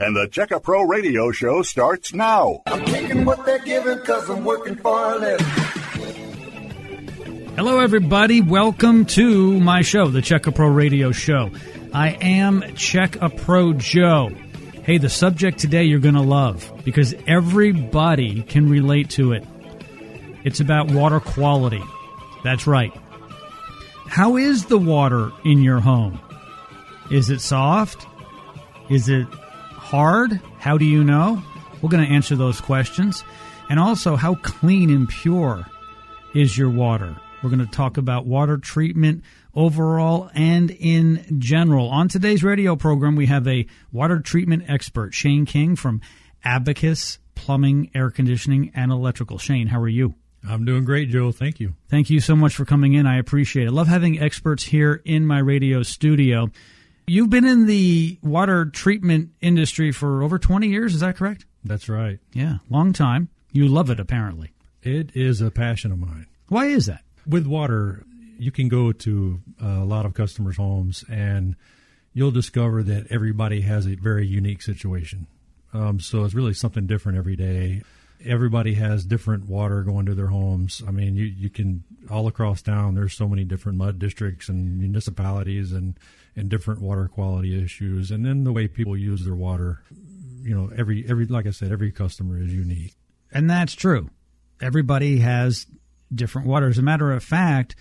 And the Checka Pro Radio Show starts now. I'm taking what they're giving because I'm working for a living. Hello, everybody. Welcome to my show, the Checka Pro Radio Show. I am Checka Pro Joe. Hey, the subject today you're going to love because everybody can relate to it. It's about water quality. That's right. How is the water in your home? Is it soft? Is it hard? How do you know? We're going to answer those questions. And also, how clean and pure is your water? We're going to talk about water treatment overall and in general. On today's radio program, we have a water treatment expert, Shane King from Abacus Plumbing, Air Conditioning, and Electrical. Shane, how are you? I'm doing great, Joe. Thank you. Thank you so much for coming in. I appreciate it. Love having experts here in my radio studio. You've been in the water treatment industry for over 20 years, is that correct? That's right. Yeah, long time. You love it, apparently. It is a passion of mine. Why is that? With water, you can go to a lot of customers' homes and you'll discover that everybody has a very unique situation. Um, so it's really something different every day. Everybody has different water going to their homes. I mean, you, you can all across town. There's so many different mud districts and municipalities and and different water quality issues, and then the way people use their water. You know, every every like I said, every customer is unique, and that's true. Everybody has different water. As a matter of fact,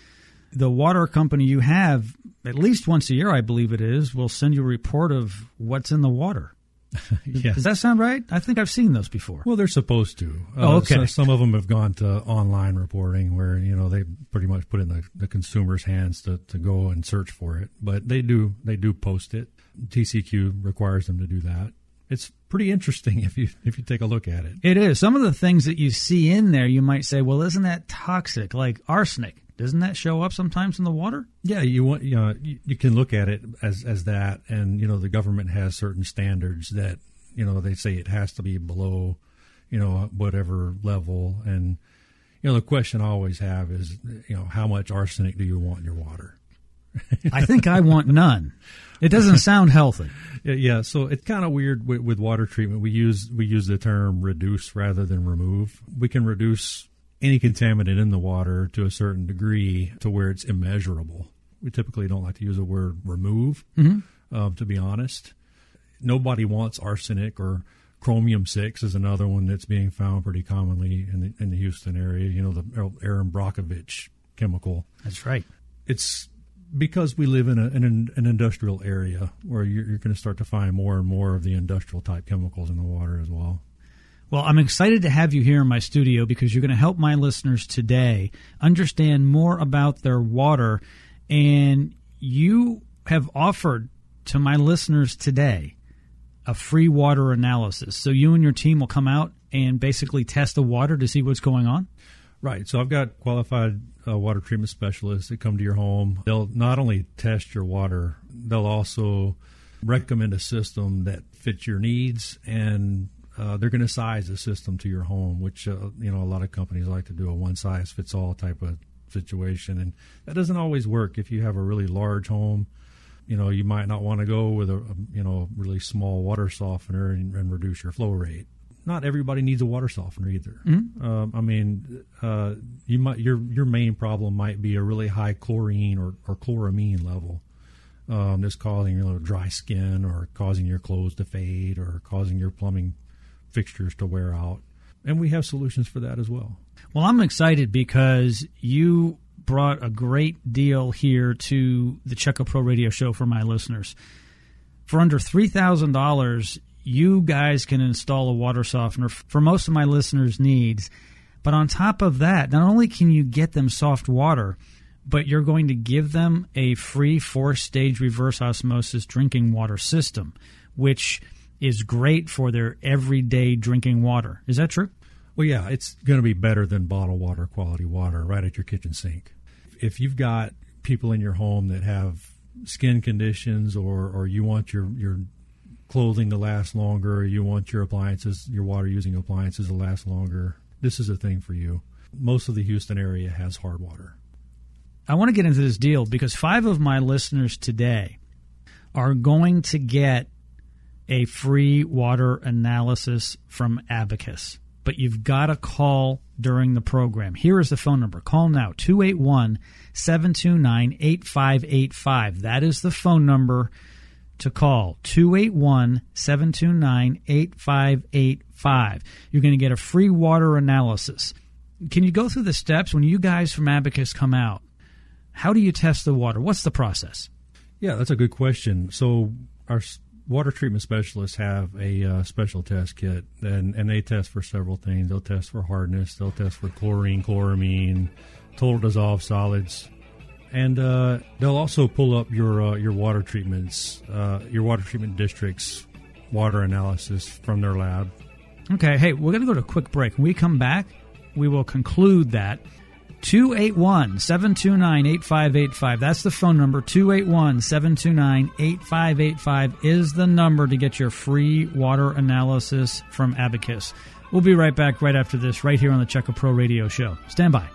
the water company you have, at least once a year, I believe it is, will send you a report of what's in the water. yeah. Does that sound right? I think I've seen those before. Well, they're supposed to. Uh, oh, okay. so some of them have gone to online reporting where, you know, they pretty much put in the, the consumer's hands to, to go and search for it. But they do they do post it. TCEQ requires them to do that. It's pretty interesting if you if you take a look at it. It is. Some of the things that you see in there, you might say, "Well, isn't that toxic?" Like arsenic. Doesn't that show up sometimes in the water? Yeah, you want you know you, you, can look at it as as that, and you know the government has certain standards that you know they say it has to be below, you know whatever level, and you know the question I always have is you know how much arsenic do you want in your water? I think I want none. It doesn't sound healthy. Yeah, so it's kind of weird with, with water treatment. We use we use the term reduce rather than remove. We can reduce any contaminant in the water to a certain degree to where it's immeasurable. We typically don't like to use the word remove, mm-hmm. uh, to be honest. Nobody wants arsenic or chromium 6 is another one that's being found pretty commonly in the, in the Houston area, you know, the Erin Brockovich chemical. That's right. It's because we live in, a, in an, an, industrial area where you're, you're going to start to find more and more of the industrial type chemicals in the water as well. Well, I'm excited to have you here in my studio because you're going to help my listeners today understand more about their water. And you have offered to my listeners today a free water analysis. So you and your team will come out and basically test the water to see what's going on? Right. So I've got qualified uh, water treatment specialists that come to your home. They'll not only test your water, they'll also recommend a system that fits your needs and uh, they're going to size the system to your home, which uh, you know a lot of companies like to do a one size fits all type of situation, and that doesn't always work. If you have a really large home, you know you might not want to go with a, you know really small water softener and, and, reduce your flow rate. Not everybody needs a water softener either. Mm-hmm. Um, I mean, uh, you might your your main problem might be a really high chlorine or, or chloramine level. Um, that's causing you know, dry skin or causing your clothes to fade or causing your plumbing fixtures to wear out. And we have solutions for that as well. Well, I'm excited because you brought a great deal here to the Checka Pro Radio Show for my listeners. For under $3,000, you guys can install a water softener for most of my listeners' needs. But on top of that, not only can you get them soft water, but you're going to give them a free four stage reverse osmosis drinking water system, which is great for their everyday drinking water. Is that true? Well, yeah, it's going to be better than bottled water, quality water, right at your kitchen sink. If you've got people in your home that have skin conditions, or or you want your your clothing to last longer, you want your appliances, your water using appliances to last longer, this is a thing for you. Most of the Houston area has hard water. I want to get into this deal because five of my listeners today are going to get a free water analysis from Abacus. But you've got to call during the program. Here is the phone number. Call now 281 729 8585. That is the phone number to call 281 729 8585. You're going to get a free water analysis. Can you go through the steps when you guys from Abacus come out? How do you test the water? What's the process? Yeah, that's a good question. So, our water treatment specialists have a uh, special test kit, and, and they test for several things. They'll test for hardness, they'll test for chlorine, chloramine, total dissolved solids, and uh, they'll also pull up your uh, your water treatments, uh, your water treatment district's water analysis from their lab. Okay, hey, we're going to go to a quick break. When we come back, we will conclude that. 281 729 8585. That's the phone number. 281 729 8585 is the number to get your free water analysis from Abacus. We'll be right back right after this, right here on the Checka Pro Radio Show. Stand by.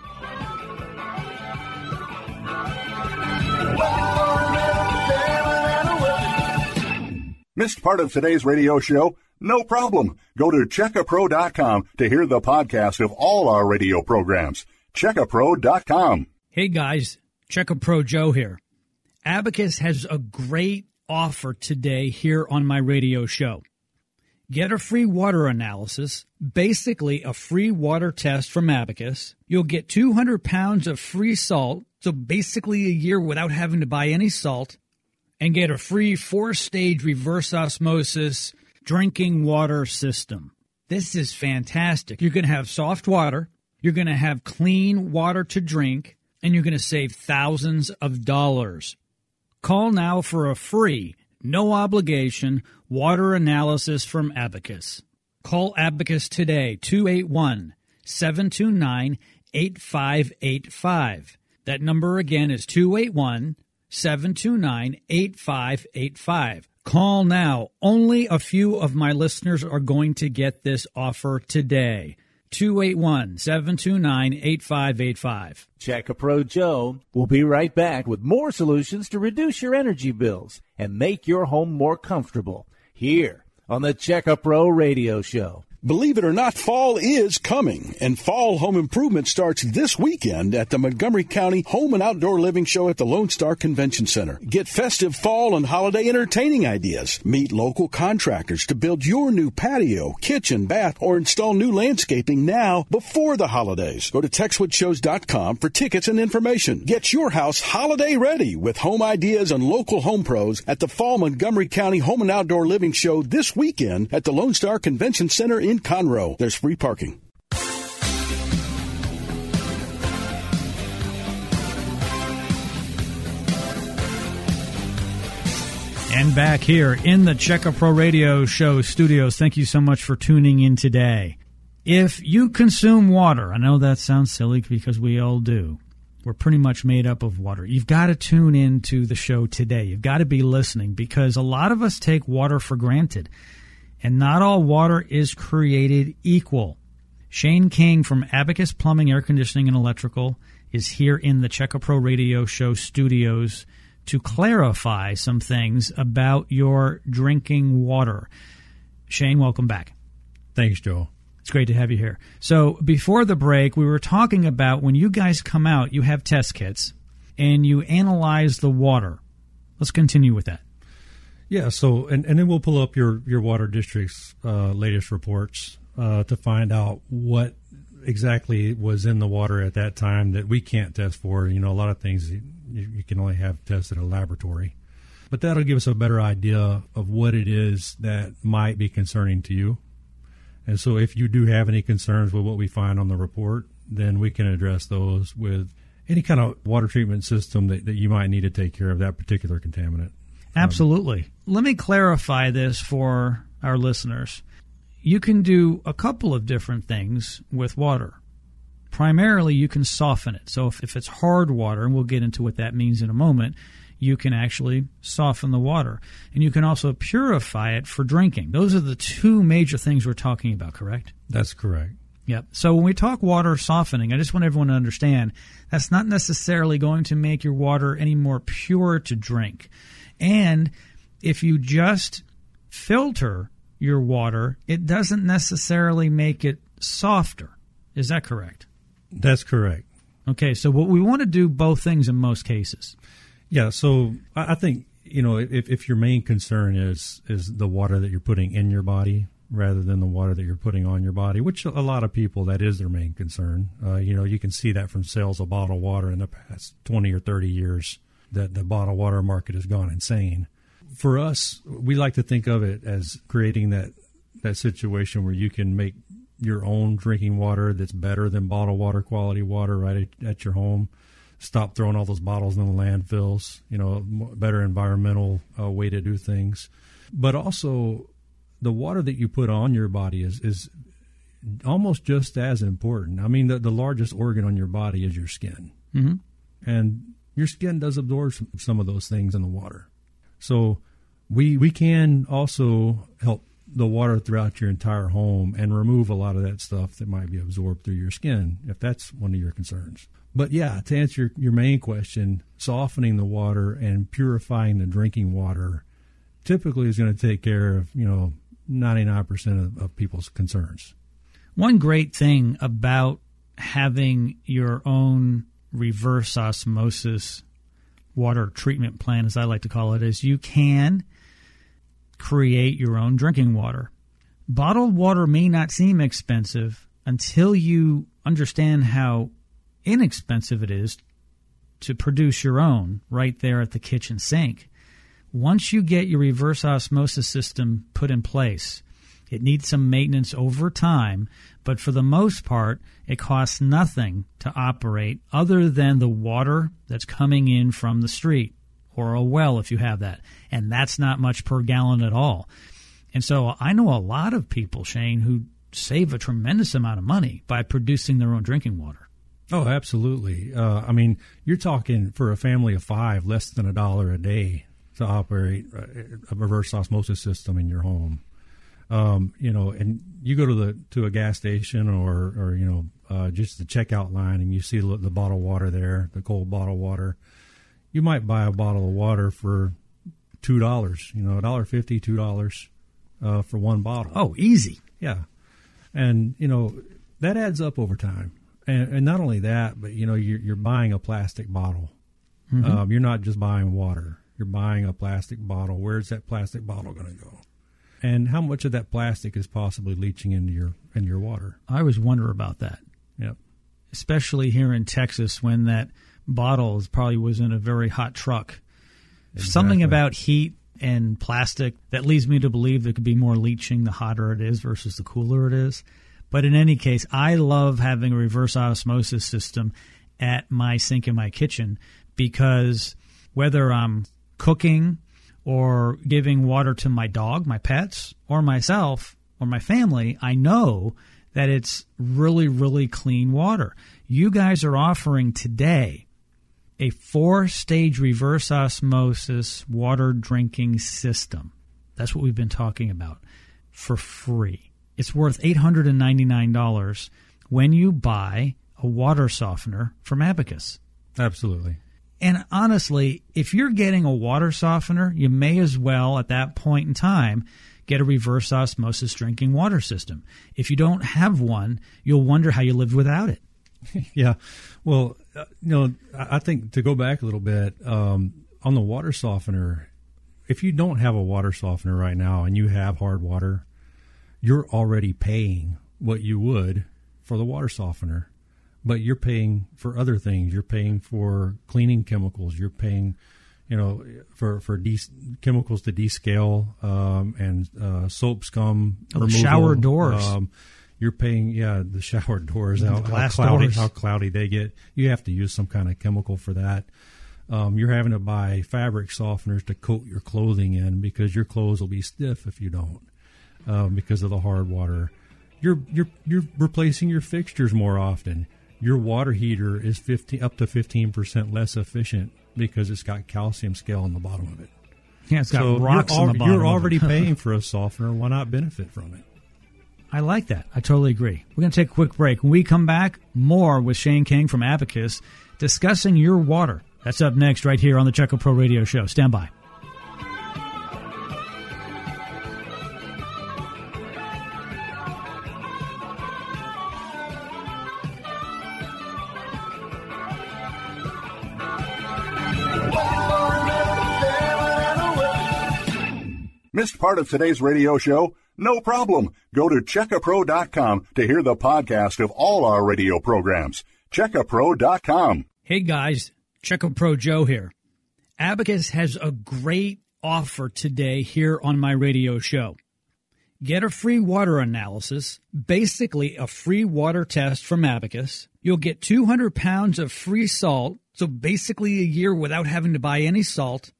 Missed part of today's radio show? No problem. Go to checkapro.com to hear the podcast of all our radio programs. Checkapro.com. Hey guys, Checka Pro Joe here. Abacus has a great offer today here on my radio show. Get a free water analysis, basically a free water test from Abacus. You'll get 200 pounds of free salt, so basically a year without having to buy any salt and get a free four stage reverse osmosis drinking water system. This is fantastic. Going to have soft water, you're going to have clean water to drink, and you're going to save thousands of dollars. Call now for a free, no obligation water analysis from Abacus. Call Abacus today, 281 729 8585. That number again is 281 729 8585. Call now. Only a few of my listeners are going to get this offer today. 281 729 8585. Check a Pro Joe We'll be right back with more solutions to reduce your energy bills and make your home more comfortable here on the Check a Pro Radio Show. Believe it or not, fall is coming, and fall home improvement starts this weekend at the Montgomery County Home and Outdoor Living Show at the Lone Star Convention Center. Get festive fall and holiday entertaining ideas. Meet local contractors to build your new patio, kitchen, bath, or install new landscaping now before the holidays. Go to TexwoodShows.com for tickets and information. Get your house holiday ready with home ideas and local home pros at the Fall Montgomery County Home and Outdoor Living Show this weekend at the Lone Star Convention Center in Conroe. There's free parking. And back here in the Checka Pro Radio Show studios, thank you so much for tuning in today. If you consume water, I know that sounds silly because we all do. We're pretty much made up of water. You've got to tune in to the show today. You've got to be listening because a lot of us take water for granted. And not all water is created equal. Shane King from Abacus Plumbing, Air Conditioning, and Electrical is here in the Checka Pro Radio Show studios to clarify some things about your drinking water. Shane, welcome back. Thanks, Joe. It's great to have you here. So, before the break, we were talking about when you guys come out, you have test kits and you analyze the water. Let's continue with that. Yeah, so and, and then we'll pull up your your water district's uh, latest reports uh, to find out what exactly was in the water at that time that we can't test for. You know, a lot of things you, you can only have tested in a laboratory, but that'll give us a better idea of what it is that might be concerning to you. And so, if you do have any concerns with what we find on the report, then we can address those with any kind of water treatment system that, that you might need to take care of that particular contaminant. Um, Absolutely. Let me clarify this for our listeners. You can do a couple of different things with water. Primarily, you can soften it. So, if, if it's hard water, and we'll get into what that means in a moment, you can actually soften the water. And you can also purify it for drinking. Those are the two major things we're talking about, correct? That's correct. Yep. So when we talk water softening, I just want everyone to understand that's not necessarily going to make your water any more pure to drink. And if you just filter your water, it doesn't necessarily make it softer. Is that correct? That's correct. Okay, so what we want to do both things in most cases. Yeah, so I think you know if, if your main concern is is the water that you're putting in your body rather than the water that you're putting on your body, which a lot of people that is their main concern. Uh, you know, you can see that from sales of bottled water in the past twenty or thirty years that the bottled water market has gone insane. For us, we like to think of it as creating that that situation where you can make your own drinking water that's better than bottled water quality water right at, at your home. Stop throwing all those bottles in the landfills. You know, better environmental uh, way to do things. But also, the water that you put on your body is is almost just as important. I mean, the, the largest organ on your body is your skin, Mm-hmm. and your skin does absorb some, of those things in the water. So we we can also help the water throughout your entire home and remove a lot of that stuff that might be absorbed through your skin if that's one of your concerns. But yeah, to answer your, your main question, softening the water and purifying the drinking water typically is going to take care of, you know, 99% of, of people's concerns. One great thing about having your own reverse osmosis water treatment plan, as I like to call it, is you can create your own drinking water. Bottled water may not seem expensive until you understand how inexpensive it is to produce your own right there at the kitchen sink. Once you get your reverse osmosis system put in place, it needs some maintenance over time, but for the most part, it costs nothing to operate other than the water that's coming in from the street or a well if you have that. And that's not much per gallon at all. And so I know a lot of people, Shane, who save a tremendous amount of money by producing their own drinking water. Oh, absolutely. Uh, I mean, you're talking for a family of five, less than a dollar a day to operate a reverse osmosis system in your home. Um, you know, and you go to the to a gas station or or you know uh, just the checkout line, and you see the, the bottled water there, the cold bottled water. You might buy a bottle of water for two dollars. You know, a dollar fifty, two dollars uh, for one bottle. Oh, easy. Yeah, and you know that adds up over time. And, and not only that, but you know you're, you're buying a plastic bottle. Um, you're not just buying water. You're buying a plastic bottle. Where's that plastic bottle going to go? And how much of that plastic is possibly leaching into your into your water? I always wonder about that. Yep. especially here in Texas when that bottle probably was in a very hot truck. Something about heat and plastic that leads me to believe there could be more leaching the hotter it is versus the cooler it is. But in any case, I love having a reverse osmosis system at my sink in my kitchen because whether I'm cooking or giving water to my dog, my pets, or myself or my family, I know that it's really, really clean water. You guys are offering today a four stage reverse osmosis water drinking system. That's what we've been talking about for free. It's worth $899 when you buy a water softener from Abacus. Absolutely. And honestly, if you're getting a water softener, you may as well at that point in time get a reverse osmosis drinking water system. If you don't have one, you'll wonder how you lived without it. Yeah. Well, uh, you know, I think to go back a little bit um, on the water softener, if you don't have a water softener right now and you have hard water, you're already paying what you would for the water softener, but you're paying for other things. You're paying for cleaning chemicals. You're paying, you know, for for de- chemicals to descale um, and uh, soap scum Oh, the removal. shower doors. Um, you're paying, yeah, the shower doors. The How, how cloudy, doors. how cloudy they get. You have to use some kind of chemical for that. Um, you're having to buy fabric softeners to coat your clothing in because your clothes will be stiff if you don't, um, because of the hard water. You're you're you're replacing your fixtures more often. Your water heater is 15 up to 15 percent less efficient because it's got calcium scale on the bottom of it. Yeah, it's got so rocks on the bottom. You're of it. already paying for a softener. Why not benefit from it? I like that. I totally agree. We're going to take a quick break. When we come back, more with Shane King from Abacus discussing your water. That's up next right here on the Check a Pro Radio Show. Stand by. Missed part of today's radio show? No problem. Go to checkapro.com to hear the podcast of all our radio programs. Checkapro.com. Hey guys, Checkapro Joe here. Abacus has a great offer today here on my radio show. Get a free water analysis, basically a free water test from Abacus. You'll get 200 pounds of free salt, so basically a year without having to buy any salt,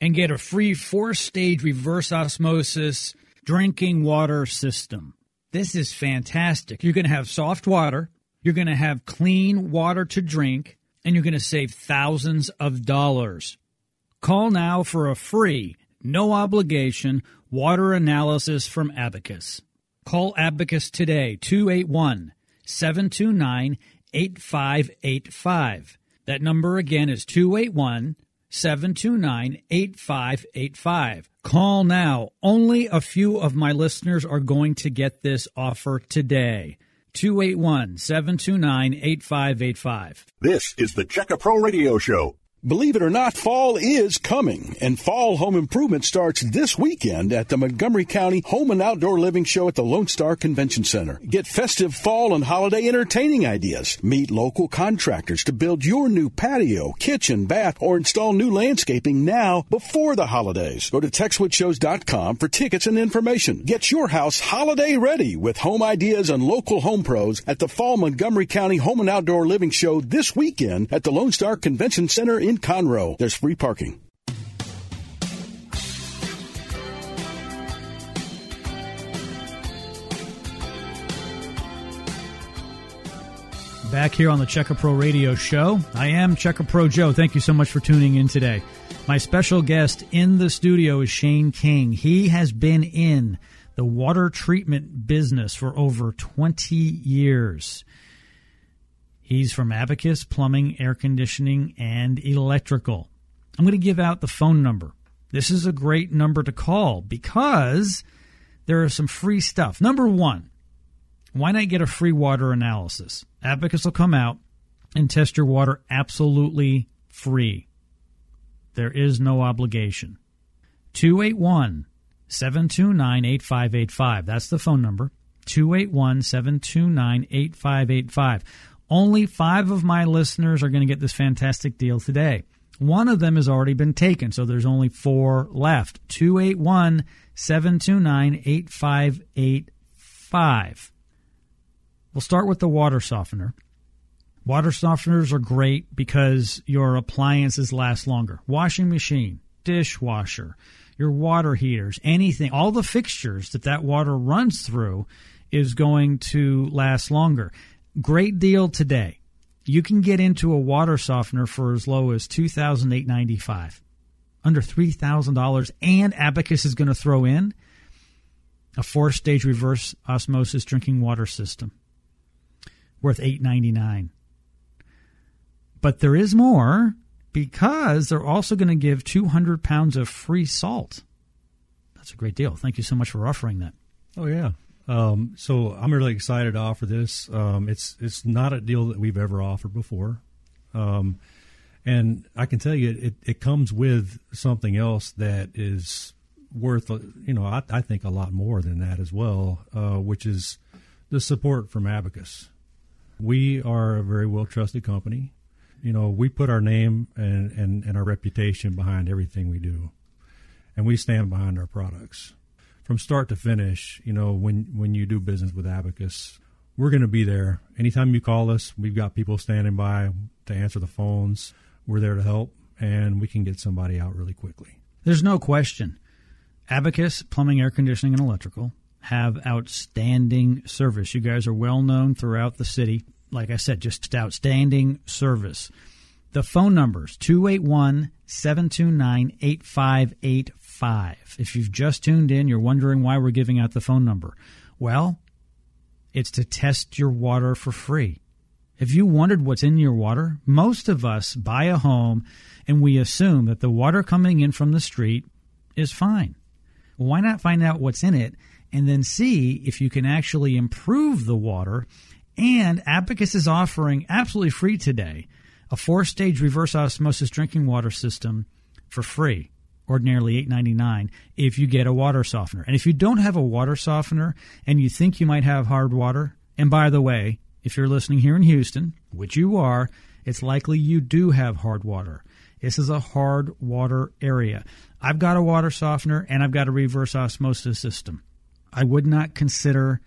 and get a free four stage reverse osmosis drinking water system. This is fantastic. You're going to have soft water, you're going to have clean water to drink, and you're going to save thousands of dollars. Call now for a free, no obligation water analysis from Abacus. Call Abacus today, 281 729 8585. That number again is 281 729 8585. Call now. Only a few of my listeners are going to get this offer today. 281 729 8585. This is the Checka Pro Radio Show. Believe it or not, fall is coming, and fall home improvement starts this weekend at the Montgomery County Home and Outdoor Living Show at the Lone Star Convention Center. Get festive fall and holiday entertaining ideas. Meet local contractors to build your new patio, kitchen, bath, or install new landscaping now before the holidays. Go to TexwoodShows.com for tickets and information. Get your house holiday ready with home ideas and local home pros at the Fall Montgomery County Home and Outdoor Living Show this weekend at the Lone Star Convention Center in Conroe. There's free parking. Back here on the Check a Pro Radio Show. I am Check a Pro Joe. Thank you so much for tuning in today. My special guest in the studio is Shane King. He has been in the water treatment business for over 20 years. He's from Abacus Plumbing, Air Conditioning, and Electrical. I'm going to give out the phone number. This is a great number to call because there is some free stuff. Number one, why not get a free water analysis? Abacus will come out and test your water absolutely free. There is no obligation. 281 729 8585. That's the phone number. 281 729 8585. Only five of my listeners are going to get this fantastic deal today. One of them has already been taken, so there's only four left. 281 729 8585. We'll start with the water softener. Water softeners are great because your appliances last longer. Washing machine, dishwasher, your water heaters, anything, all the fixtures that that water runs through is going to last longer. Great deal today. You can get into a water softener for as low as two thousand eight ninety five, under three thousand dollars, and Abacus is going to throw in a four stage reverse osmosis drinking water system worth eight ninety nine. But there is more because they're also going to give two hundred pounds of free salt. That's a great deal. Thank you so much for offering that. Oh yeah. Um, so I'm really excited to offer this. Um, it's it's not a deal that we've ever offered before, um, and I can tell you it, it comes with something else that is worth you know I, I think a lot more than that as well, uh, which is the support from Abacus. We are a very well trusted company. You know, we put our name and, and, and our reputation behind everything we do, and we stand behind our products from start to finish, you know, when when you do business with Abacus, we're going to be there. Anytime you call us, we've got people standing by to answer the phones. We're there to help, and we can get somebody out really quickly. There's no question. Abacus Plumbing, Air Conditioning, and Electrical have outstanding service. You guys are well known throughout the city. Like I said, just outstanding service. The phone numbers 281 729 8585. If you've just tuned in, you're wondering why we're giving out the phone number. Well, it's to test your water for free. Have you wondered what's in your water? Most of us buy a home and we assume that the water coming in from the street is fine. Why not find out what's in it and then see if you can actually improve the water? And Abacus is offering absolutely free today a four stage reverse osmosis drinking water system for free ordinarily $8.99 if you get a water softener. And if you don't have a water softener and you think you might have hard water, and by the way, if you're listening here in Houston, which you are, it's likely you do have hard water. This is a hard water area. I've got a water softener and I've got a reverse osmosis system. I would not consider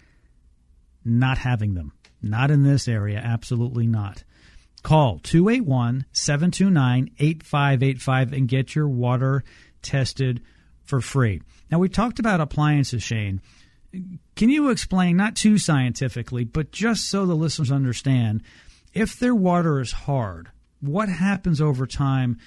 not having them. Not in this area, absolutely not. Call 281 729 8585 and get your water tested for free. Now, we talked about appliances, Shane. Can you explain, not too scientifically, but just so the listeners understand, if their water is hard, what happens over time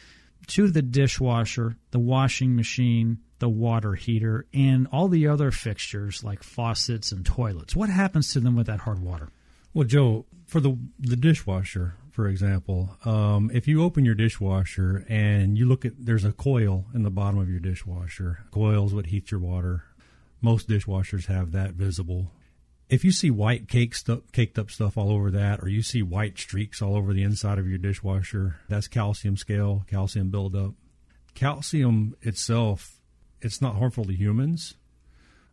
to the dishwasher, the washing machine, the water heater, and all the other fixtures like faucets and toilets? What happens to them with that hard water? Well, Joe, for the the dishwasher, for example, um, if you open your dishwasher and you look at there's a coil in the bottom of your dishwasher. Coils what heats your water. Most dishwashers have that visible. If you see white cake stu- caked up stuff all over that, or you see white streaks all over the inside of your dishwasher, that's calcium scale, calcium buildup. Calcium itself, it's not harmful to humans,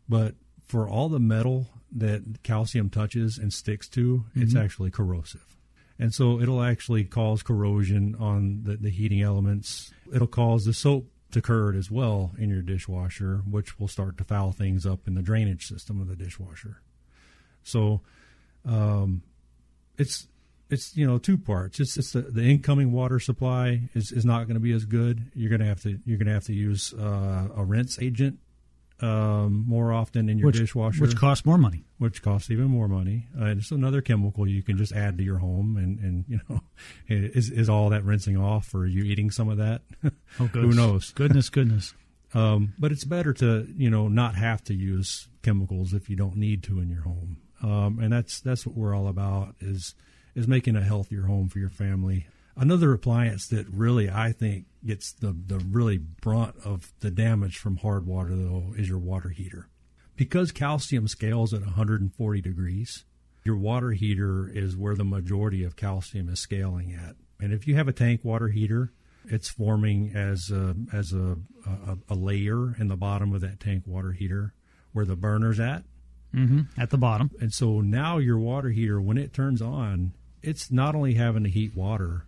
but for all the metal that calcium touches and sticks to, it's actually corrosive. And so it'll actually cause corrosion on the, the heating elements. It'll cause the soap to curd as well in your dishwasher, which will start to foul things up in the drainage system of the dishwasher. So um, it's it's you know two parts. It's it's the, the incoming water supply is, is not going to be as good. You're going to have to you're going to have to use uh, a rinse agent um, more often in your which, dishwasher, Which costs more money. which costs even more money. Uh, it's another chemical you can just add to your home, and, and you know, is is all that rinsing off, or are you eating some of that? Oh, Who knows? Goodness, goodness. Um, but it's better to you know not have to use chemicals if you don't need to in your home, um, and that's that's what we're all about is is making a healthier home for your family. Another appliance that really I think gets the the really brunt of the damage from hard water though is your water heater, because calcium scales at 140 degrees. Your water heater is where the majority of calcium is scaling at, and if you have a tank water heater, it's forming as a, as a, a, a layer in the bottom of that tank water heater where the burner's at. hmm At the bottom. And so now your water heater, when it turns on, it's not only having to heat water,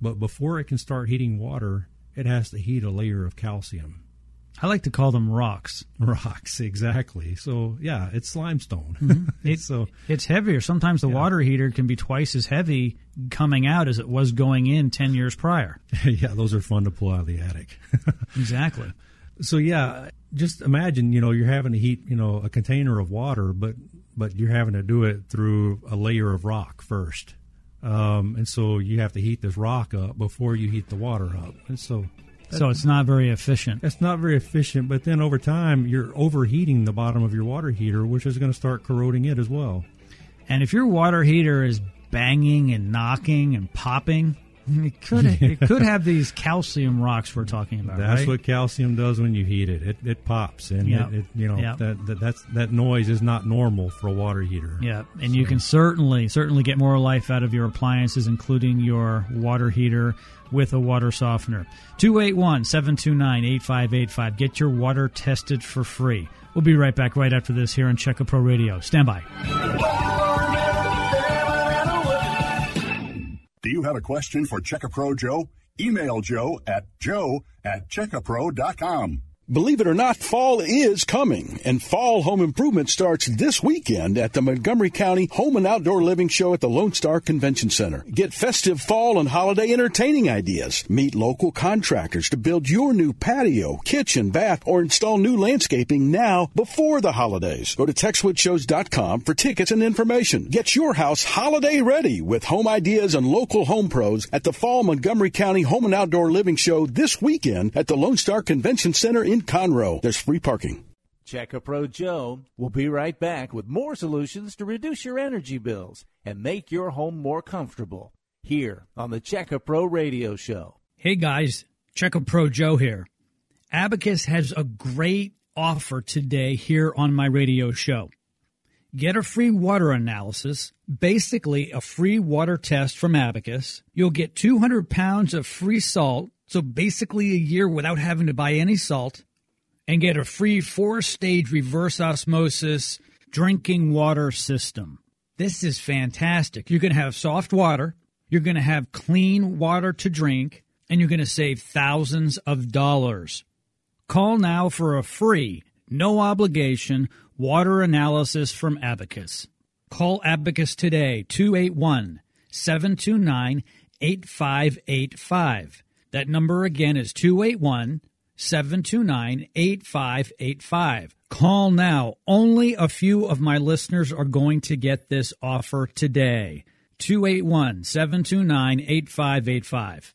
but before it can start heating water, it has to heat a layer of calcium. I like to call them rocks. Rocks, exactly. So yeah, it's limestone. Mm-hmm. It, so it's heavier. Sometimes the water heater can be twice as heavy coming out as it was going in 10 years prior. yeah, those are fun to pull out of the attic. Exactly. so yeah, just imagine, you know, you're having to heat, you know, a container of water, but but you're having to do it through a layer of rock first. Um, and so you have to heat this rock up before you heat the water up. And so So it's not very efficient. It's not very efficient, but then over time you're overheating the bottom of your water heater, which is going to start corroding it as well. And if your water heater is banging and knocking and popping, it could it could have these calcium rocks we're talking about. That's right? what calcium does when you heat it. It, it pops, and Yep. it, it, you know Yep. that, that that's that noise is not normal for a water heater. Yeah, and you can certainly certainly get more life out of your appliances, including your water heater with a water softener. 281-729-8585. Get your water tested for free. We'll be right back right after this here on Check Pro Radio. Stand by. You have a question for Checkapro Joe? Email Joe at joe at checkapro.com. Believe it or not, fall is coming, and fall home improvement starts this weekend at the Montgomery County Home and Outdoor Living Show at the Lone Star Convention Center. Get festive fall and holiday entertaining ideas. Meet local contractors to build your new patio, kitchen, bath, or install new landscaping now before the holidays. Go to TexwoodShows.com for tickets and information. Get your house holiday ready with home ideas and local home pros at the Fall Montgomery County Home and Outdoor Living Show this weekend at the Lone Star Convention Center in Conroe. There's free parking. Check a Pro Joe will be right back with more solutions to reduce your energy bills and make your home more comfortable here on the Check a Pro Radio Show. Hey guys, Check Pro Joe here. Abacus has a great offer today here on my radio show. Get a free water analysis, basically a free water test from Abacus. You'll get 200 pounds of free salt So basically, a year without having to buy any salt and get a free four stage reverse osmosis drinking water system. This is fantastic. You're going to have soft water, you're going to have clean water to drink, and you're going to save thousands of dollars. Call now for a free, no obligation water analysis from Abacus. Call Abacus today, 281 729 8585. That number again is 281 729 8585. Call now. Only a few of my listeners are going to get this offer today. 281 729 8585.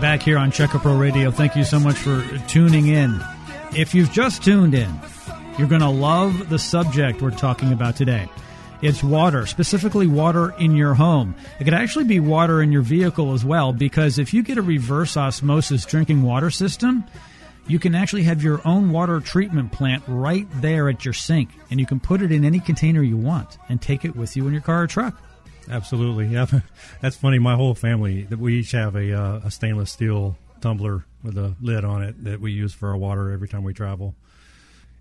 back here on Check Pro Radio. Thank you so much for tuning in. If you've just tuned in, you're going to love the subject we're talking about today. It's water, specifically water in your home. It could actually be water in your vehicle as well, because if you get a reverse osmosis drinking water system, you can actually have your own water treatment plant right there at your sink, and you can put it in any container you want and take it with you in your car or truck. Absolutely, yeah. That's funny. My whole family, we each have a, uh, a stainless steel tumbler with a lid on it that we use for our water every time we travel.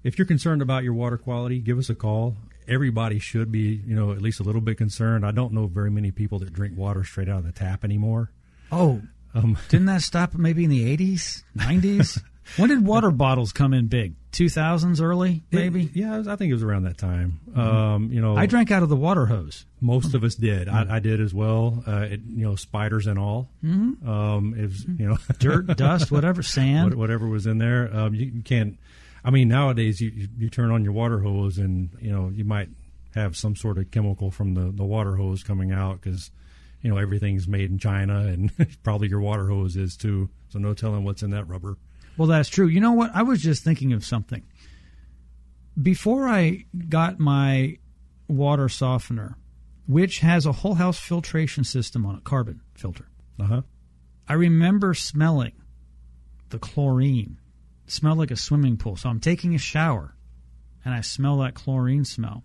If you're concerned about your water quality, give us a call. Everybody should be, you know, at least a little bit concerned. I don't know very many people that drink water straight out of the tap anymore. Oh, um, didn't that stop maybe in the 80s, 90s? when did water bottles come in big? 2000s early, maybe? It, yeah, I think it was around that time. Mm-hmm. Um, you know, I drank out of the water hose. Most of us did. Mm-hmm. I, I, did as well. Uh, it, you know, spiders and all. Mm-hmm. Um, it was, you know, dirt, dust, whatever, sand, whatever was in there. Um, you, you, can't. I mean, nowadays you you turn on your water hose and you know you might have some sort of chemical from the the water hose coming out because you know everything's made in China and probably your water hose is too. So no telling what's in that rubber. Well, that's true. You know what? I was just thinking of something. Before I got my water softener, which has a whole house filtration system on a carbon filter. Uh-huh. I remember smelling the chlorine. It smelled like a swimming pool. So I'm taking a shower and I smell that chlorine smell.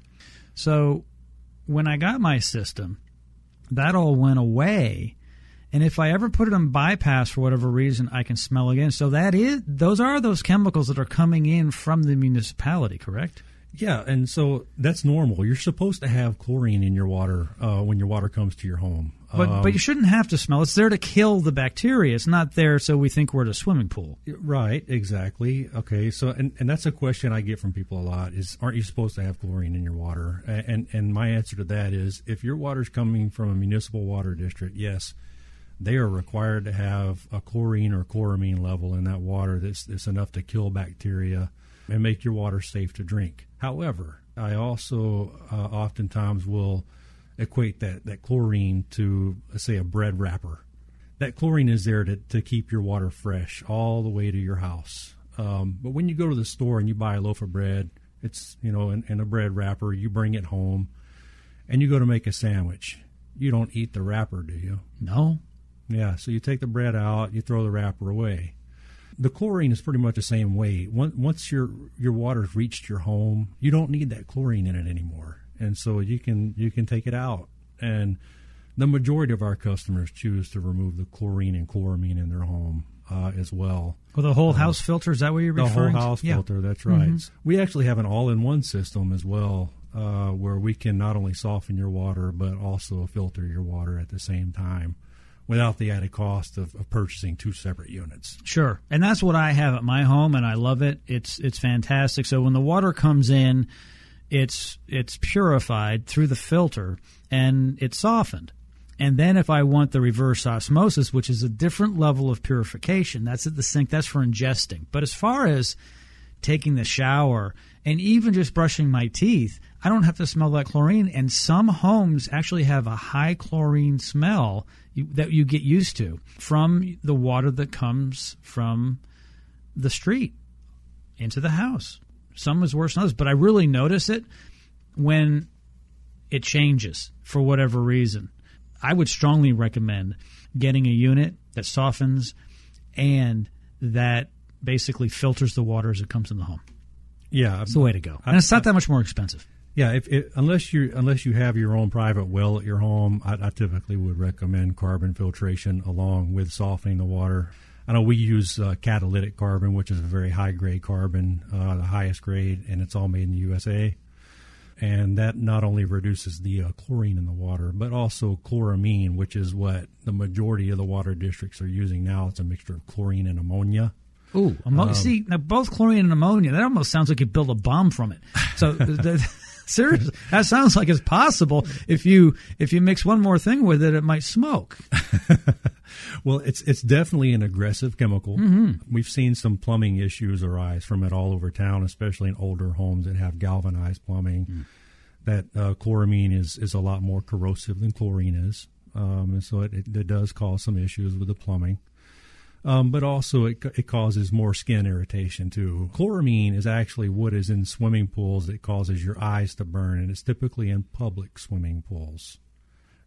So when I got my system, that all went away and if I ever put it on bypass for whatever reason, I can smell again. So that is those are those chemicals that are coming in from the municipality, correct? Yeah, and so that's normal. You're supposed to have chlorine in your water uh, when your water comes to your home. But um, but you shouldn't have to smell. It's there to kill the bacteria. It's not there so we think we're at a swimming pool. Right, exactly. Okay, so and, and that's a question I get from people a lot is aren't you supposed to have chlorine in your water? And and my answer to that is if your water's coming from a municipal water district, yes, they are required to have a chlorine or chloramine level in that water that's, that's enough to kill bacteria and make your water safe to drink. However, I also uh, oftentimes will equate that, that chlorine to, say, a bread wrapper. That chlorine is there to, to keep your water fresh all the way to your house. Um, but when you go to the store and you buy a loaf of bread, it's, you know, in, in a bread wrapper, you bring it home and you go to make a sandwich. You don't eat the wrapper, do you? No. Yeah, so you take the bread out, you throw the wrapper away. The chlorine is pretty much the same way. Once your your water's reached your home, you don't need that chlorine in it anymore, and so you can you can take it out. And the majority of our customers choose to remove the chlorine and chloramine in their home uh, as well. Well, the whole uh, house filter is that what you're referring? The whole house yeah. filter. That's right. Mm-hmm. We actually have an all-in-one system as well, uh, where we can not only soften your water but also filter your water at the same time without the added cost of, of, purchasing two separate units. Sure, and that's what I have at my home, and I love it. It's it's fantastic. So when the water comes in, it's it's purified through the filter and it's softened. And then if I want the reverse osmosis, which is a different level of purification, that's at the sink. That's for ingesting. But as far as taking the shower, and even just brushing my teeth, I don't have to smell that chlorine. And some homes actually have a high chlorine smell you, that you get used to from the water that comes from the street into the house. Some is worse than others, but I really notice it when it changes for whatever reason. I would strongly recommend getting a unit that softens and that basically filters the water as it comes in the home. Yeah, It's the way to go. And it's not that much more expensive. Yeah, if it, unless you unless you have your own private well at your home, I, I typically would recommend carbon filtration along with softening the water. I know we use uh, catalytic carbon, which is a very high grade carbon, uh, the highest grade, and it's all made in the USA. And that not only reduces the uh, chlorine in the water, but also chloramine, which is what the majority of the water districts are using now. It's a mixture of chlorine and ammonia. Ooh, ammo- see now both chlorine and ammonia. That almost sounds like you build a bomb from it. So, the, seriously, that sounds like it's possible. If you if you mix one more thing with it, it might smoke. Well, it's it's definitely an aggressive chemical. We've seen some plumbing issues arise from it all over town, especially in older homes that have galvanized plumbing. That uh, chloramine is is a lot more corrosive than chlorine is, um, and so it, it, it does cause some issues with the plumbing. Um, but also, it, it causes more skin irritation too. Chloramine is actually what is in swimming pools that causes your eyes to burn, and it's typically in public swimming pools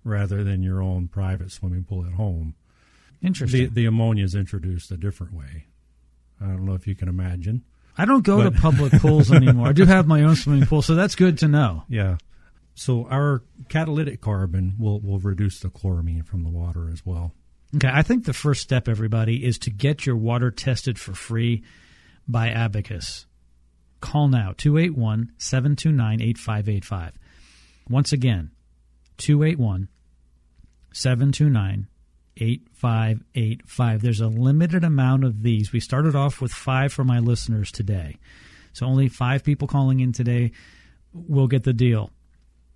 rather than your own private swimming pool at home. Interesting. The, the ammonia is introduced a different way. I don't know if you can imagine. I don't go to public pools anymore. I do have my own swimming pool, so that's good to know. Yeah. So our catalytic carbon will, will reduce the chloramine from the water as well. Okay, I think the first step, everybody, is to get your water tested for free by Abacus. Call now, 281 729 8585. Once again, 281 729 8585. There's a limited amount of these. We started off with five for my listeners today. So only five people calling in today will get the deal.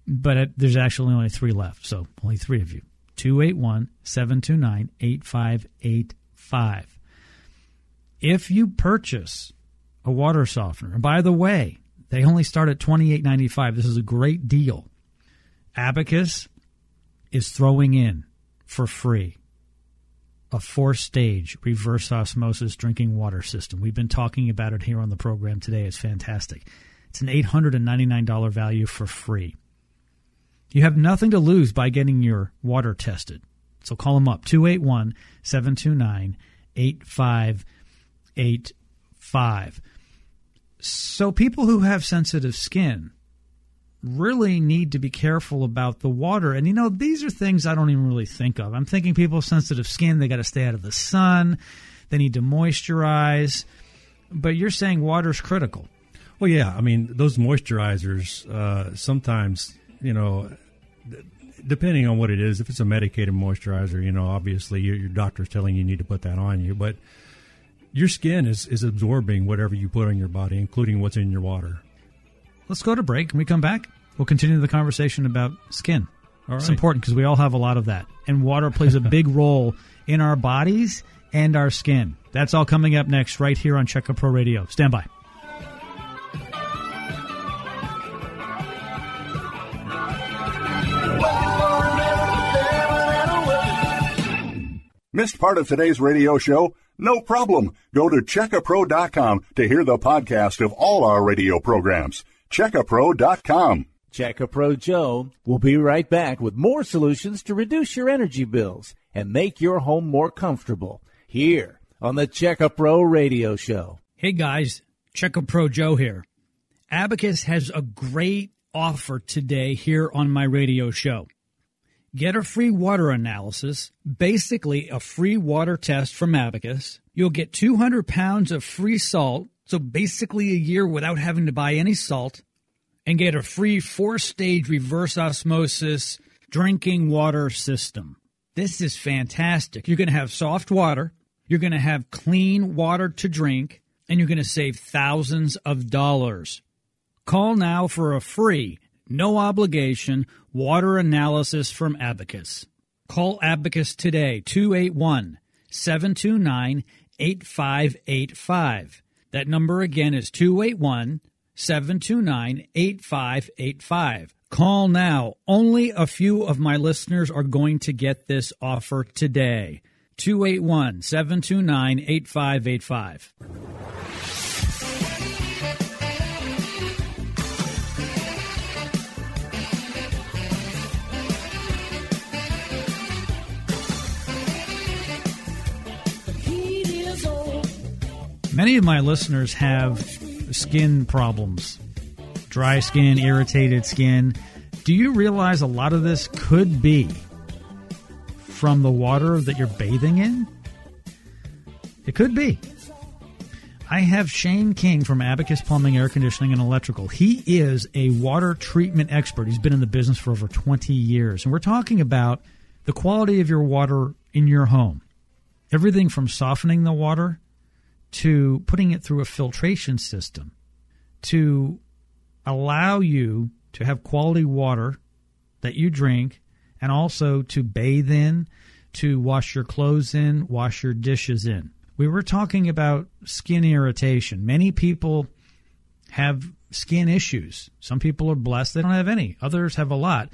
But there's actually only three left. So only three of you. 281 729 8585. If you purchase a water softener, and by the way, they only start at $28.95. This is a great deal. Abacus is throwing in for free a four stage reverse osmosis drinking water system. We've been talking about it here on the program today. It's fantastic. It's an $899 value for free. You have nothing to lose by getting your water tested. So call them up 281 729 8585. So people who have sensitive skin really need to be careful about the water. And you know, these are things I don't even really think of. I'm thinking people with sensitive skin, they got to stay out of the sun, they need to moisturize. But you're saying water's critical. Well, yeah. I mean, those moisturizers, uh, sometimes, you know, depending on what it is, if it's a medicated moisturizer, you know, obviously your, your doctor's telling you, need to put that on you. But your skin is, is absorbing whatever you put on your body, including what's in your water. Let's go to break. When we come back, we'll continue the conversation about skin. All It's important because we all have a lot of that. And water plays a big role in our bodies and our skin. That's all coming up next, right here on Check Pro Radio. Stand by. Missed part of today's radio show? No problem. Go to checkapro.com to hear the podcast of all our radio programs. Checkapro.com. Checkapro a Pro Joe will be right back with more solutions to reduce your energy bills and make your home more comfortable here on the Check a Pro Radio Show. Hey guys, Check a Pro Joe here. Abacus has a great offer today here on my radio show. Get a free water analysis, basically a free water test from Abacus. You'll get 200 pounds of free salt, so basically a year without having to buy any salt, and get a free four stage reverse osmosis drinking water system. This is fantastic. You're going to have soft water, you're going to have clean water to drink, and you're going to save thousands of dollars. Call now for a free, no obligation water analysis from Abacus. Call Abacus today, 281 729 8585. That number again is 281 729 8585. Call now. Only a few of my listeners are going to get this offer today. 281 729 8585. Many of my listeners have skin problems dry skin, irritated skin. Do you realize a lot of this could be from the water that you're bathing in? It could be. I have Shane King from Abacus Plumbing, Air Conditioning, and Electrical. He is a water treatment expert. He's been in the business for over 20 years. And we're talking about the quality of your water in your home. Everything from softening the water to putting it through a filtration system to allow you to have quality water that you drink and also to bathe in, to wash your clothes in, wash your dishes in. We were talking about skin irritation. Many people have skin issues. Some people are blessed, they don't have any, others have a lot.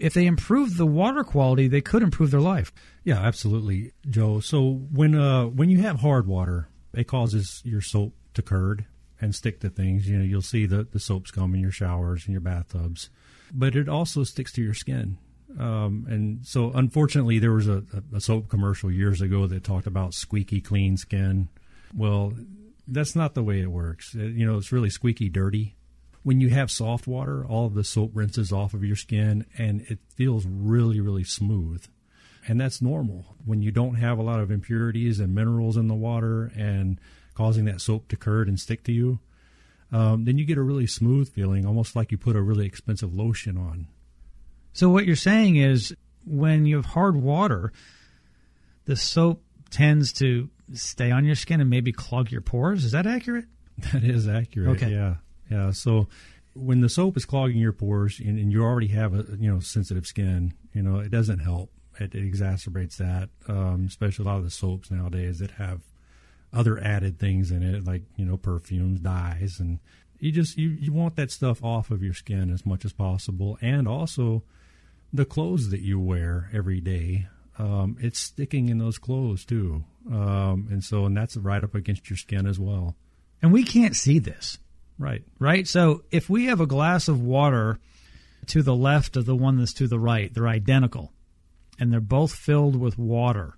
If they improve the water quality, they could improve their life. Yeah, absolutely, Joe. So when uh, when you have hard water, it causes your soap to curd and stick to things. You know, you'll see the the soaps come in your showers and your bathtubs, but it also sticks to your skin. Um, and so, unfortunately, there was a, a soap commercial years ago that talked about squeaky clean skin. Well, that's not the way it works. It, you know, it's really squeaky dirty. When you have soft water, all of the soap rinses off of your skin and it feels really, really smooth. And that's normal when you don't have a lot of impurities and minerals in the water and causing that soap to curd and stick to you. Um, then you get a really smooth feeling, almost like you put a really expensive lotion on. So what you're saying is when you have hard water, the soap tends to stay on your skin and maybe clog your pores. Is that accurate? That is accurate. Okay. Yeah. Yeah. So when the soap is clogging your pores and, and you already have a you know sensitive skin, you know it doesn't help. It, it exacerbates that. Um, especially a lot of the soaps nowadays that have other added things in it, like you know perfumes, dyes, and you just you, you want that stuff off of your skin as much as possible, and also the clothes that you wear every day. Um, it's sticking in those clothes too, um, and so and that's right up against your skin as well. And we can't see this, Right. right? So if we have a glass of water to the left of the one that's to the right, they're identical, and they're both filled with water.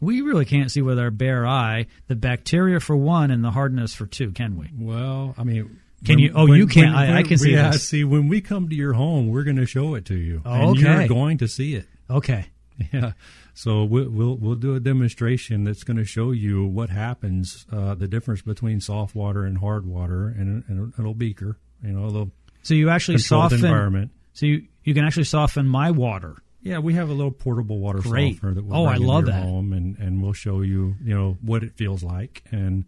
We really can't see with our bare eye the bacteria for one and the hardness for two, can we? Well, I mean, Can you- oh, you can't. I- I can see Yeah, this. see, when we come to your home, we're going to show it to you, Oh, and you're going to see it. Okay. Yeah. So we'll we'll, we'll do a demonstration that's going to show you what happens, uh, the difference between soft water and hard water, in, a- in a little beaker, you know, a little So you actually soften. environment. So you, you can actually soften my water. Yeah, we have a little portable water Great. softener that we'll Oh, I love your that. home, and, and we'll show you, you know, what it feels like, and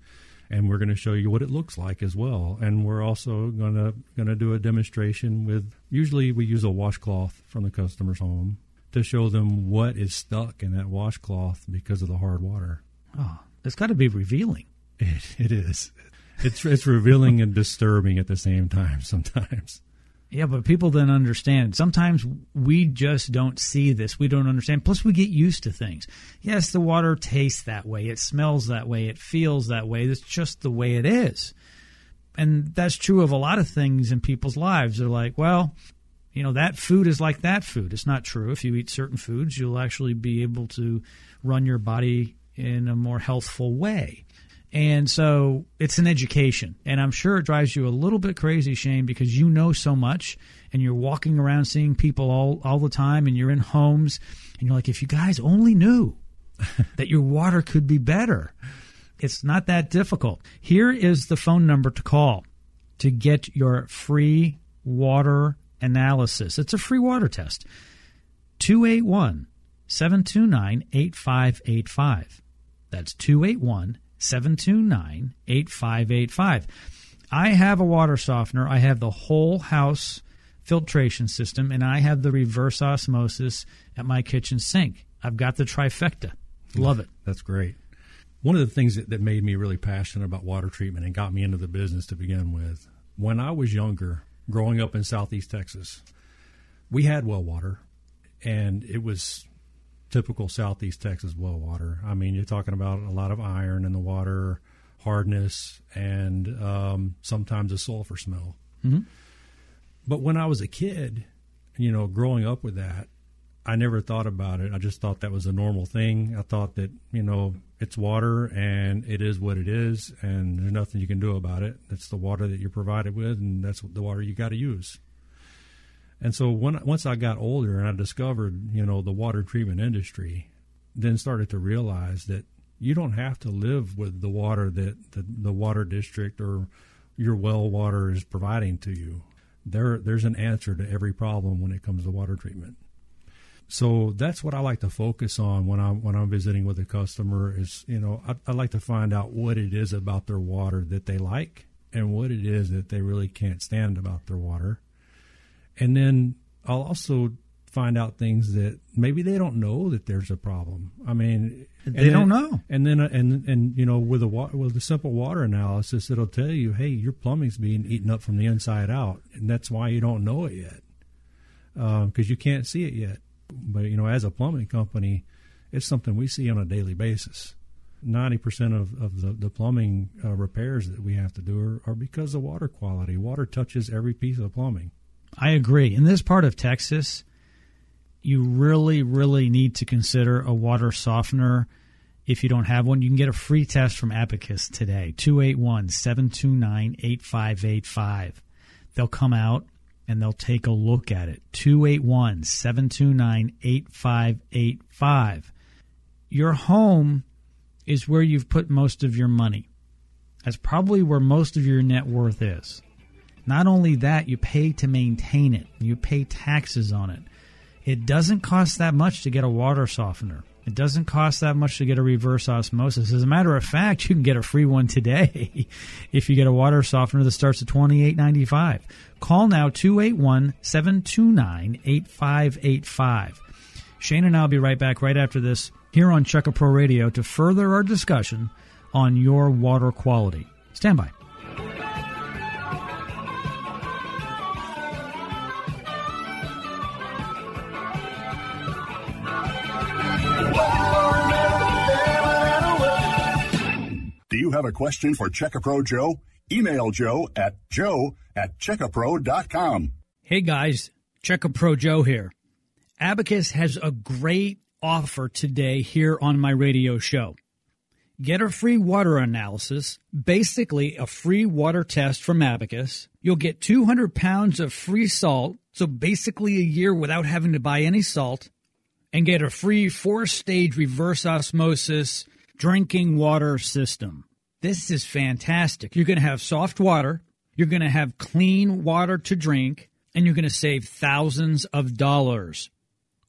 and we're going to show you what it looks like as well. And we're also going to going to do a demonstration with. Usually, we use a washcloth from the customer's home to show them what is stuck in that washcloth because of the hard water. Oh, it's got to be revealing. It, it is. It's it's revealing and disturbing at the same time sometimes. Yeah, but people don't understand. Sometimes we just don't see this. We don't understand. Plus, we get used to things. Yes, the water tastes that way. It smells that way. It feels that way. It's just the way it is. And that's true of a lot of things in people's lives. They're like, well, you know, that food is like that food. It's not true. If you eat certain foods, you'll actually be able to run your body in a more healthful way. And so it's an education. And I'm sure it drives you a little bit crazy, Shane, because you know so much and you're walking around seeing people all, all the time and you're in homes and you're like, if you guys only knew that your water could be better. It's not that difficult. Here is the phone number to call to get your free water analysis. It's a free water test. 281 729 8585. That's 281 729 8585. I have a water softener. I have the whole house filtration system, and I have the reverse osmosis at my kitchen sink. I've got the trifecta. Love it. That's great. one of the things that, that made me really passionate about water treatment and got me into the business to begin with, when I was younger, growing up in southeast Texas, we had well water, and it was typical southeast Texas well water. I mean, you're talking about a lot of iron in the water, hardness, and um, sometimes a sulfur smell. Mm-hmm. But when I was a kid, you know, growing up with that, I never thought about it. I just thought that was a normal thing. I thought that, you know, it's water and it is what it is and there's nothing you can do about it. It's the water that you're provided with and that's the water you got to use. And so when, once I got older and I discovered, you know, the water treatment industry, then started to realize that you don't have to live with the water that the, the water district or your well water is providing to you. There, there's an answer to every problem when it comes to water treatment. So that's what I like to focus on when I'm when I'm visiting with a customer. Is you know I, I like to find out what it is about their water that they like and what it is that they really can't stand about their water, and then I'll also find out things that maybe they don't know that there's a problem. I mean, they don't know. And then and and you know with a with a simple water analysis, it'll tell you, hey, your plumbing's being eaten up from the inside out, and that's why you don't know it yet because um, you can't see it yet. But you know, as a plumbing company, it's something we see on a daily basis. Ninety percent of, of the, the plumbing uh, repairs that we have to do are, are because of water quality. Water touches every piece of plumbing. I agree. In this part of Texas, you really, really need to consider a water softener. If you don't have one, you can get a free test from Abacus today, 281 729 8585. They'll come out and they'll take a look at it. 281 729 8585. Your home is where you've put most of your money. That's probably where most of your net worth is. Not only that, you pay to maintain it, you pay taxes on it. It doesn't cost that much to get a water softener. It doesn't cost that much to get a reverse osmosis. As a matter of fact, you can get a free one today if you get a water softener that starts at twenty eight ninety five. Call now 281 729 8585. Shane and I will be right back right after this here on Check a Pro Radio to further our discussion on your water quality. Stand by. You have a question for Check a Pro Joe? Email Joe at joe at checkapro.com. Hey guys, Check a Pro Joe here. Abacus has a great offer today here on my radio show. Get a free water analysis, basically a free water test from Abacus. You'll get 200 pounds of free salt, so basically a year without having to buy any salt, and get a free four stage reverse osmosis drinking water system. This is fantastic. You're going to have soft water, you're going to have clean water to drink, and you're going to save thousands of dollars.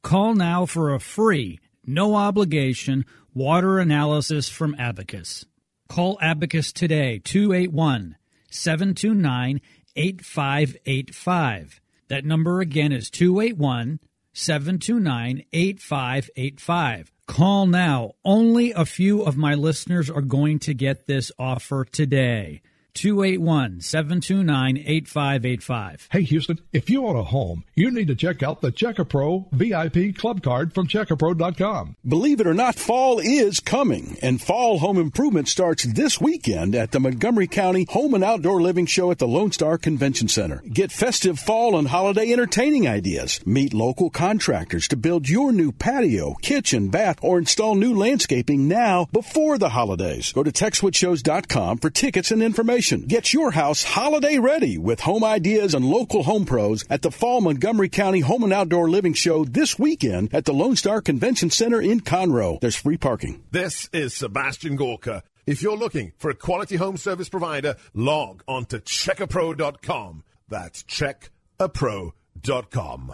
Call now for a free, no obligation water analysis from Abacus. Call Abacus today, 281 729 8585. That number again is 281 729 8585. Call now. Only a few of my listeners are going to get this offer today. 281 729 8585. Hey Houston, if you own a home, you need to check out the Check a Pro VIP Club Card from CheckAPro.com. Believe it or not, fall is coming, and fall home improvement starts this weekend at the Montgomery County Home and Outdoor Living Show at the Lone Star Convention Center. Get festive fall and holiday entertaining ideas. Meet local contractors to build your new patio, kitchen, bath, or install new landscaping now before the holidays. Go to TexwoodShows.com for tickets and information. Get your house holiday ready with home ideas and local home pros at the Fall Montgomery County Home and Outdoor Living Show this weekend at the Lone Star Convention Center in Conroe. There's free parking. This is Sebastian Gorka. If you're looking for a quality home service provider, log on to checkapro.com. That's checkapro.com.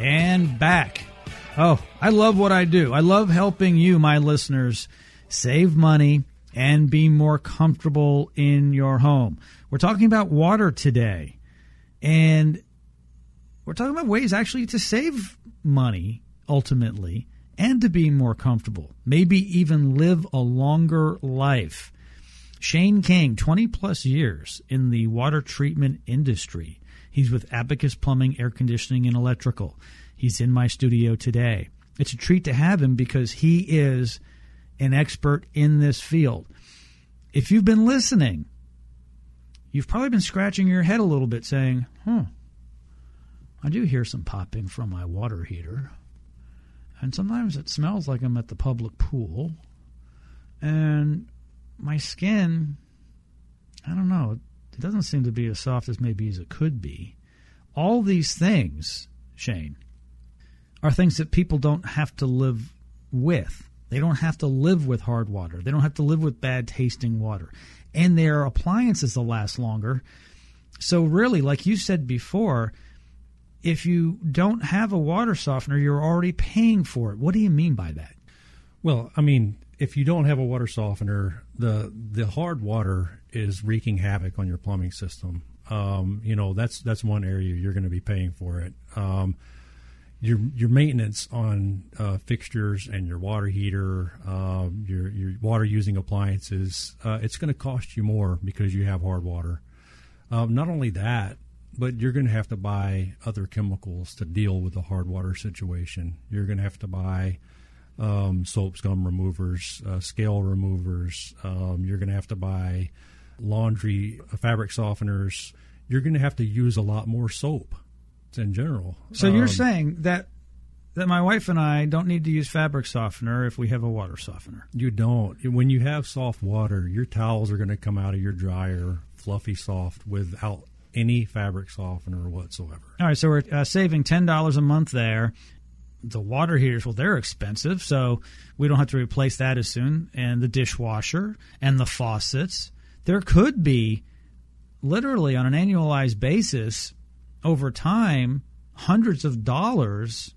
and back. Oh, I love what I do. I love helping you, my listeners, save money and be more comfortable in your home. We're talking about water today. And we're talking about ways actually to save money ultimately and to be more comfortable, maybe even live a longer life. Shane King, 20 plus years in the water treatment industry. He's with Abacus Plumbing, Air Conditioning, and Electrical. He's in my studio today. It's a treat to have him because he is an expert in this field. If you've been listening, you've probably been scratching your head a little bit saying, hmm, I do hear some popping from my water heater. And sometimes it smells like I'm at the public pool. And my skin, I don't know, it doesn't seem to be as soft as maybe as it could be. All these things, Shane, are things that people don't have to live with. They don't have to live with hard water. They don't have to live with bad tasting water. And their appliances will last longer. So, really, like you said before, if you don't have a water softener, you're already paying for it. What do you mean by that? Well, I mean, if you don't have a water softener, the the hard water is wreaking havoc on your plumbing system. Um, you know, that's that's one area you're going to be paying for it. Um, your your maintenance on uh, fixtures and your water heater, uh, your your water using appliances, uh, it's going to cost you more because you have hard water. Um, not only that, but you're going to have to buy other chemicals to deal with the hard water situation. You're going to have to buy um, soaps, gum removers, uh, scale removers. Um, you're going to have to buy laundry uh, fabric softeners. You're going to have to use a lot more soap in general. So you're um, saying that that my wife and I don't need to use fabric softener if we have a water softener. You don't. When you have soft water, your towels are going to come out of your dryer fluffy soft without any fabric softener whatsoever. All right, so we're uh, saving ten dollars a month there. The water heaters, well, they're expensive, so we don't have to replace that as soon. And the dishwasher and the faucets, there could be literally on an annualized basis over time hundreds of dollars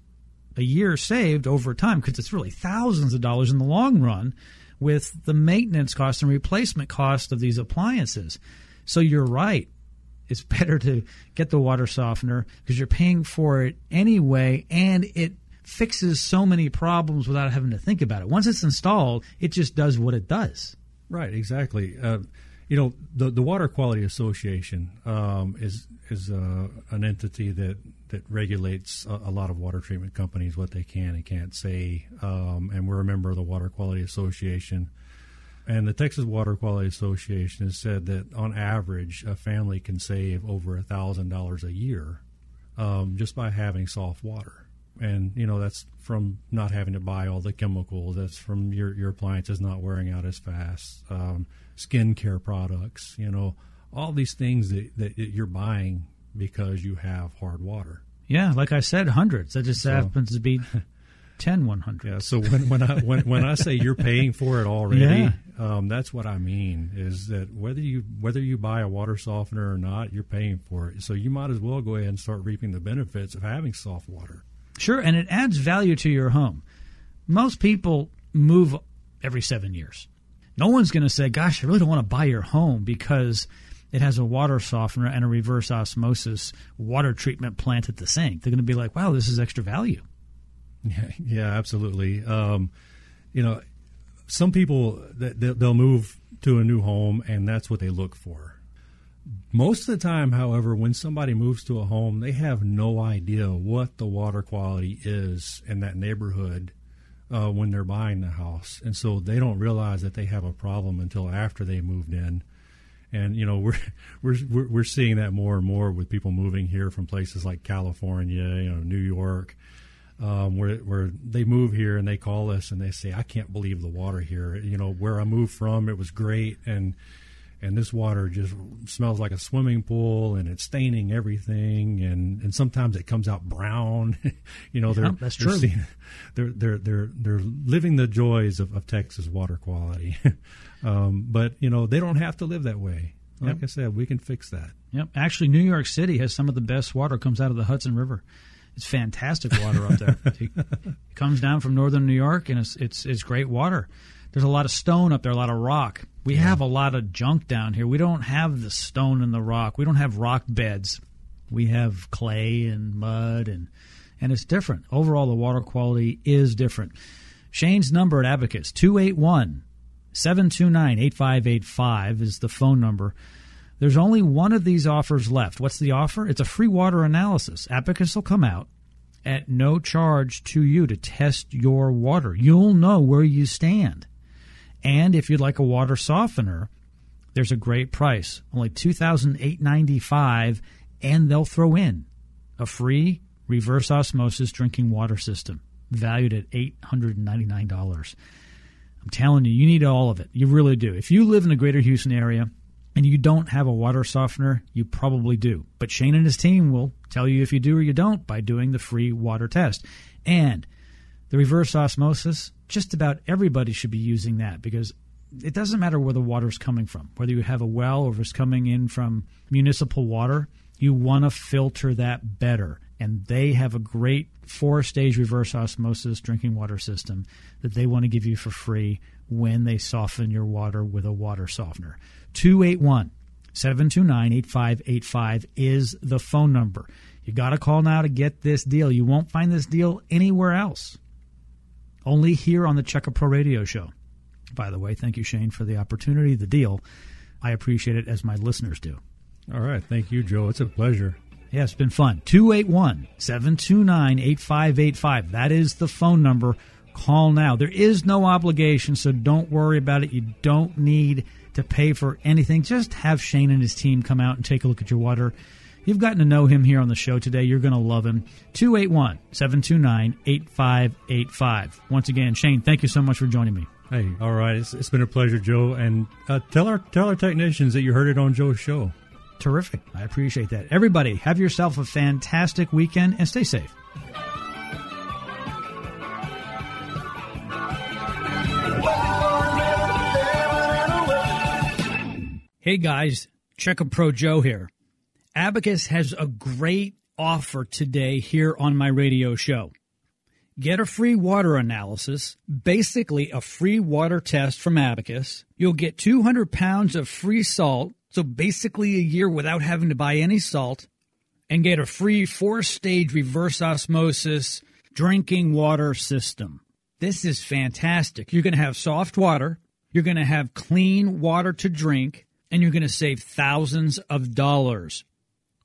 a year saved over time because it's really thousands of dollars in the long run with the maintenance cost and replacement cost of these appliances. So you're right it's better to get the water softener because you're paying for it anyway and it fixes so many problems without having to think about it. Once it's installed, it just does what it does. Right, exactly. Uh, you know, the the Water Quality Association um, is is uh, an entity that that regulates a, a, lot of water treatment companies what they can and can't say, um, and we're a member of the Water Quality Association. And the Texas Water Quality Association has said that on average, a family can save over a thousand dollars a year um, just by having soft water. And you know that's from not having to buy all the chemicals. That's from your your appliances not wearing out as fast. Um, skin care products. You know all these things that, that you're buying because you have hard water. Yeah, like I said, hundreds. That just so, happens to be 10 100. Yeah, so when, when I when, when I say you're paying for it already, yeah. um, that's what I mean is that whether you whether you buy a water softener or not, you're paying for it. So you might as well go ahead and start reaping the benefits of having soft water. Sure, and it adds value to your home. Most people move every 7 years. No one's going to say, "Gosh, I really don't want to buy your home because it has a water softener and a reverse osmosis water treatment plant at the sink." They're going to be like, "Wow, this is extra value." Yeah, yeah, absolutely. Um, you know, some people they'll move to a new home and that's what they look for. Most of the time, however, when somebody moves to a home, they have no idea what the water quality is in that neighborhood uh, when they're buying the house, and so they don't realize that they have a problem until after they moved in. And you know we're we're we're seeing that more and more with people moving here from places like California, you know, New York, um, where where they move here and they call us and they say, "I can't believe the water here. You know, where I moved from, it was great, and and this water just smells like a swimming pool, and it's staining everything, and and sometimes it comes out brown. you know, they're that's true. They're they're they're they're living the joys of, of Texas water quality, um, but you know they don't have to live that way. Like yep. I said, we can fix that. Yep. Actually, New York City has some of the best water comes out of the Hudson River It's fantastic water up there. it comes down from northern New York, and it's it's it's great water. There's a lot of stone up there, a lot of rock. We have a lot of junk down here. We don't have the stone and the rock. We don't have rock beds. We have clay and mud, and and it's different. Overall, the water quality is different. Shane's number at Abacus 281 729 8585 is the phone number. There's only one of these offers left. What's the offer? It's a free water analysis. Abacus will come out at no charge to you to test your water. You'll know where you stand. And if you'd like a water softener, there's a great price, only two thousand eight ninety five, and they'll throw in a free reverse osmosis drinking water system valued at eight hundred and ninety nine dollars. I'm telling you, you need all of it. You really do. If you live in the greater Houston area and you don't have a water softener, you probably do. But Shane and his team will tell you if you do or you don't by doing the free water test. And the reverse osmosis, just about everybody should be using that because it doesn't matter where the water's coming from, whether you have a well or if it's coming in from municipal water, you want to filter that better. And they have a great four stage reverse osmosis drinking water system that they want to give you for free when they soften your water with a water softener. 281 729 8585 is the phone number. You got to call now to get this deal. You won't find this deal anywhere else. Only here on the Check a Pro Radio Show. By the way, thank you, Shane, for the opportunity, the deal. I appreciate it as my listeners do. All right. Thank you, Joe. It's a pleasure. Yeah, it's been fun. 281 729 8585. That is the phone number. Call now. There is no obligation, so don't worry about it. You don't need to pay for anything. Just have Shane and his team come out and take a look at your water. You've gotten to know him here on the show today. You're going to love him. 281 729 8585. Once again, Shane, thank you so much for joining me. Hey, all right. It's, it's been a pleasure, Joe. And uh, tell our tell our technicians that you heard it on Joe's show. Terrific. I appreciate that. Everybody, have yourself a fantastic weekend and stay safe. Hey guys, Check a Pro Joe here. Abacus has a great offer today here on my radio show. Get a free water analysis, basically a free water test from Abacus. You'll get 200 pounds of free salt, so basically a year without having to buy any salt, and get a free four stage reverse osmosis drinking water system. This is fantastic. You're going to have soft water, you're going to have clean water to drink, and you're going to save thousands of dollars.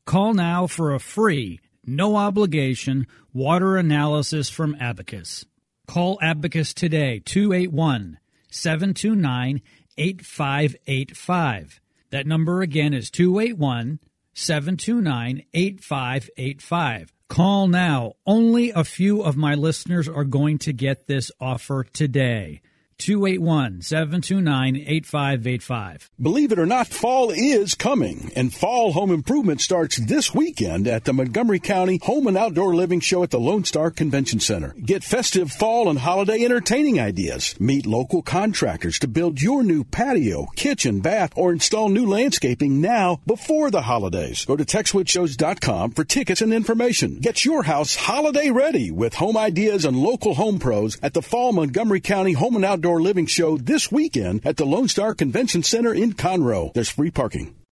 Call now for a free, no obligation water analysis from Abacus. Call Abacus today, 281 729 8585. That number again is 281 729 8585. Call now. Only a few of my listeners are going to get this offer today. 281 729 8585. Believe it or not, fall is coming, and fall home improvement starts this weekend at the Montgomery County Home and Outdoor Living Show at the Lone Star Convention Center. Get festive fall and holiday entertaining ideas. Meet local contractors to build your new patio, kitchen, bath, or install new landscaping now before the holidays. Go to TexwoodShows.com for tickets and information. Get your house holiday ready with home ideas and local home pros at the Fall Montgomery County Home and Outdoor Living Show this weekend at the Lone Star Convention Center in Conroe. There's free parking.